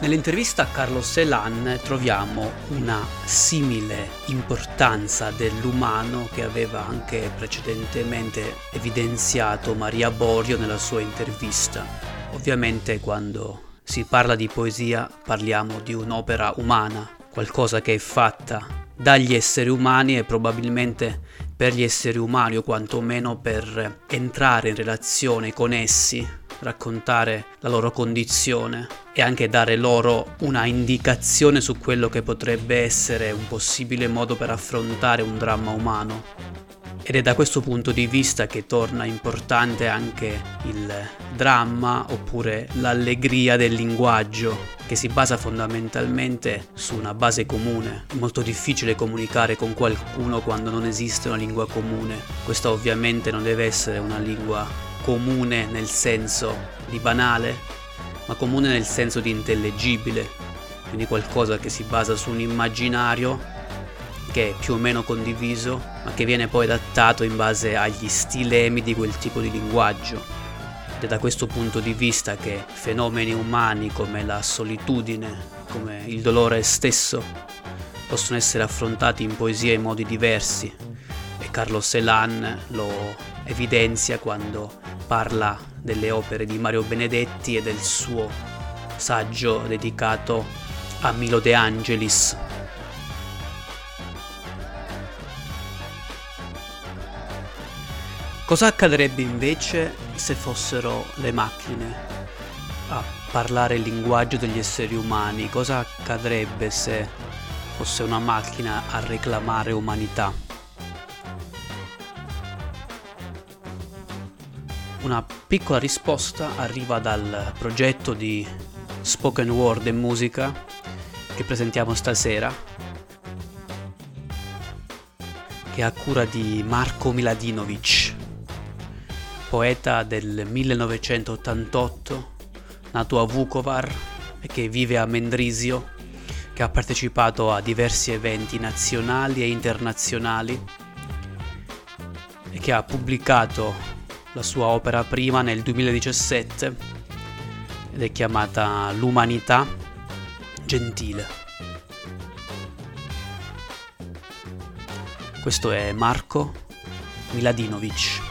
Nell'intervista a Carlos Celan troviamo una simile importanza dell'umano che aveva anche precedentemente evidenziato Maria Borio nella sua intervista. Ovviamente quando si parla di poesia parliamo di un'opera umana, qualcosa che è fatta dagli esseri umani e probabilmente per gli esseri umani o quantomeno per entrare in relazione con essi raccontare la loro condizione e anche dare loro una indicazione su quello che potrebbe essere un possibile modo per affrontare un dramma umano. Ed è da questo punto di vista che torna importante anche il dramma oppure l'allegria del linguaggio, che si basa fondamentalmente su una base comune. È molto difficile comunicare con qualcuno quando non esiste una lingua comune. Questa ovviamente non deve essere una lingua comune nel senso di banale, ma comune nel senso di intellegibile, quindi qualcosa che si basa su un immaginario che è più o meno condiviso, ma che viene poi adattato in base agli stilemi di quel tipo di linguaggio. Ed è da questo punto di vista che fenomeni umani come la solitudine, come il dolore stesso, possono essere affrontati in poesia in modi diversi. E Carlo Celan lo evidenzia quando parla delle opere di Mario Benedetti e del suo saggio dedicato a Milo De Angelis. Cosa accadrebbe invece se fossero le macchine a parlare il linguaggio degli esseri umani? Cosa accadrebbe se fosse una macchina a reclamare umanità? Una piccola risposta arriva dal progetto di spoken word e musica che presentiamo stasera, che è a cura di Marco Miladinovic, poeta del 1988, nato a Vukovar e che vive a Mendrisio, che ha partecipato a diversi eventi nazionali e internazionali e che ha pubblicato la sua opera prima nel 2017 ed è chiamata L'umanità gentile. Questo è Marco Miladinovic.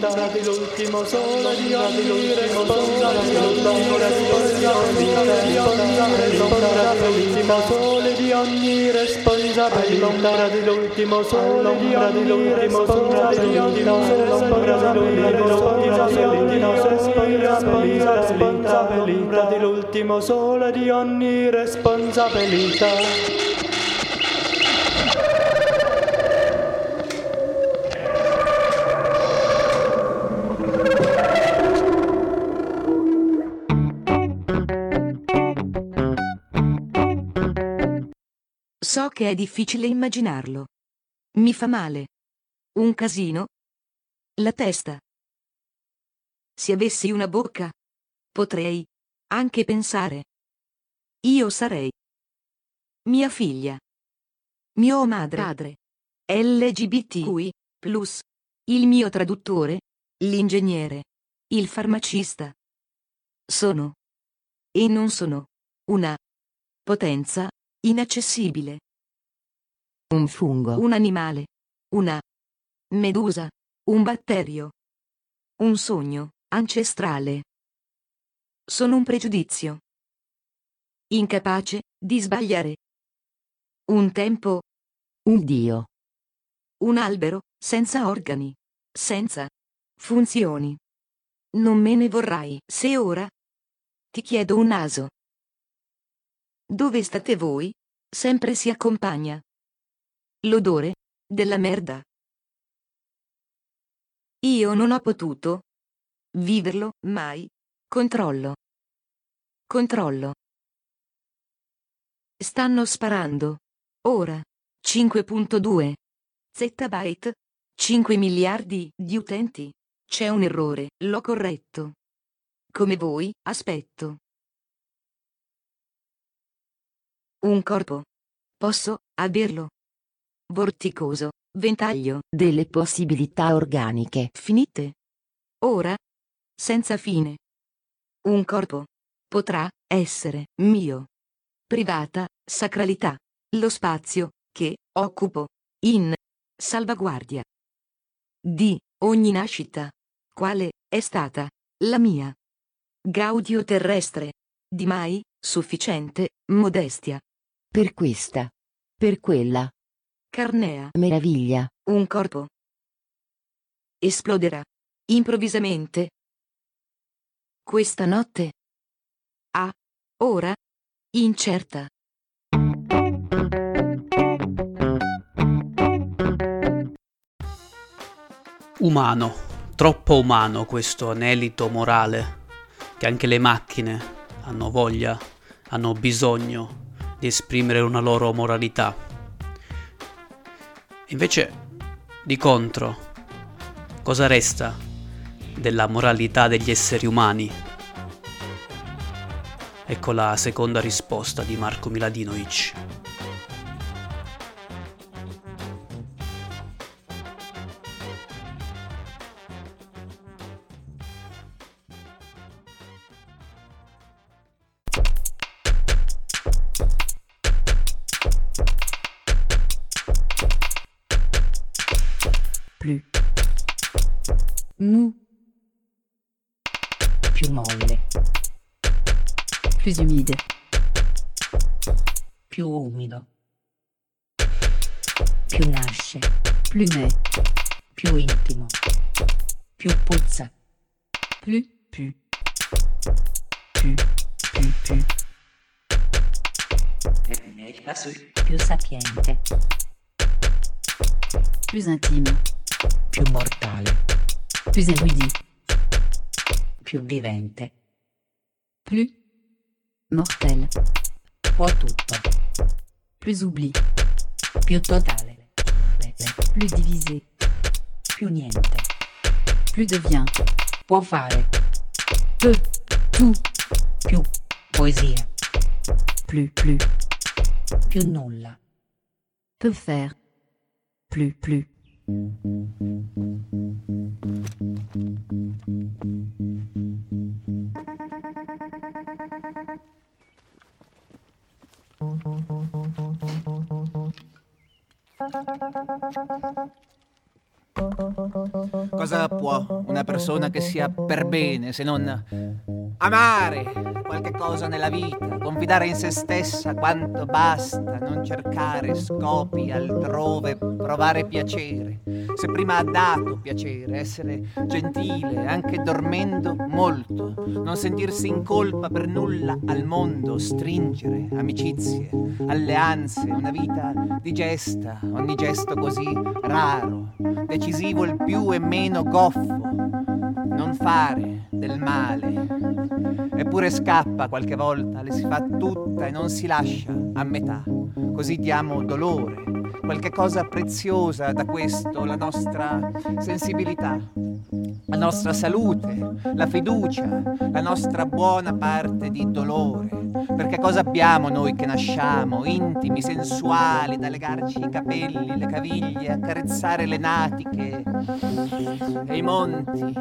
Dell'ultimo sole di dell'ultimo sole di responsabilità dell'ultimo sole di ogni responsabilità So che è difficile immaginarlo. Mi fa male. Un casino. La testa. Se avessi una bocca, potrei anche pensare. Io sarei mia figlia, mio madre, padre, LGBTQI, il mio traduttore, l'ingegnere, il farmacista. Sono e non sono una potenza inaccessibile. Un fungo. Un animale. Una medusa. Un batterio. Un sogno ancestrale. Sono un pregiudizio. Incapace di sbagliare. Un tempo. Un dio. Un albero senza organi. Senza funzioni. Non me ne vorrai se ora ti chiedo un naso. Dove state voi? Sempre si accompagna. L'odore della merda. Io non ho potuto viverlo mai. Controllo. Controllo. Stanno sparando. Ora. 5.2 zettabyte. 5 miliardi di utenti. C'è un errore, l'ho corretto. Come voi, aspetto. Un corpo. Posso averlo. Vorticoso, ventaglio delle possibilità organiche finite. Ora. Senza fine. Un corpo. Potrà essere mio. Privata, sacralità. Lo spazio che occupo in salvaguardia di ogni nascita. Quale è stata la mia? Gaudio terrestre. Di mai sufficiente modestia. Per questa. Per quella. Carnea. Meraviglia. Un corpo. Esploderà. Improvvisamente. Questa notte. Ah. Ora. Incerta. Umano, troppo umano questo anelito morale, che anche le macchine hanno voglia, hanno bisogno di esprimere una loro moralità. Invece, di contro, cosa resta della moralità degli esseri umani? Ecco la seconda risposta di Marco Miladinovic. Plus. Mou. più molle, plus humide, più umido, più nasce, plus net, più intimo, più puzza, plus pu, pu, pu, pu, più sapiente, plus intime, più mortale, plus érudit, più vivente, plus mortel, può tutto, plus oubli, più totale, plus divisé, più niente, plus devient, può fare, peu, tout, più poesia, plus, plus, più nulla, peut faire, plus, plus, Cosa può una persona che sia per bene se non amare qualche cosa nella vita, confidare in se stessa quanto basta, non cercare scopi altrove, provare piacere. Se prima ha dato piacere, essere gentile, anche dormendo molto, non sentirsi in colpa per nulla al mondo, stringere amicizie, alleanze, una vita di gesta, ogni gesto così raro, decisivo il più e meno goffo, non fare del male. Eppure scappa qualche volta, le si fa tutta e non si lascia a metà. Così diamo dolore, qualche cosa preziosa da questo, la nostra sensibilità, la nostra salute, la fiducia, la nostra buona parte di dolore. Perché cosa abbiamo noi che nasciamo, intimi, sensuali, da legarci i capelli, le caviglie, accarezzare le natiche e i monti,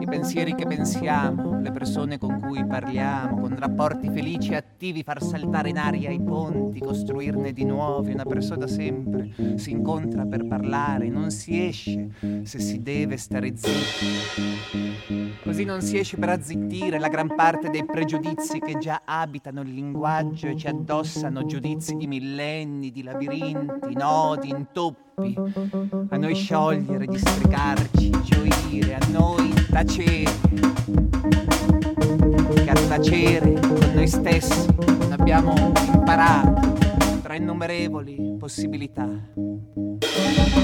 i pensieri che pensiamo, le persone con cui parliamo, con rapporti felici e attivi, far saltare in aria i ponti, costruirne di nuovi. Una persona sempre si incontra per parlare, non si esce se si deve stare zitti. Così non si esce per azzittire la gran parte dei pregiudizi che già abitano il linguaggio e ci addossano giudizi di millenni, di labirinti, nodi, intoppi. A noi sciogliere, districarci, gioire, a noi tacere. Che a tacere con noi stessi non abbiamo imparato tra innumerevoli possibilità.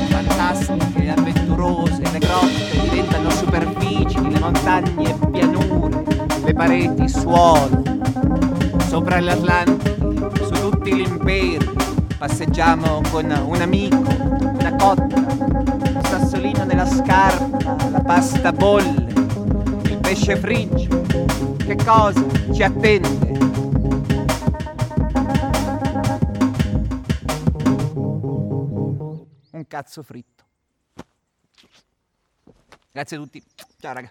fantastiche e avventurose, le grotte diventano superfici, le montagne pianure, le pareti suolo. Sopra l'Atlantico, su tutti gli imperi, passeggiamo con un amico, una cotta, un sassolino nella scarpa, la pasta bolle, il pesce frigio. Che cosa ci attende? Un cazzo fritto. Grazie a tutti. Ciao raga.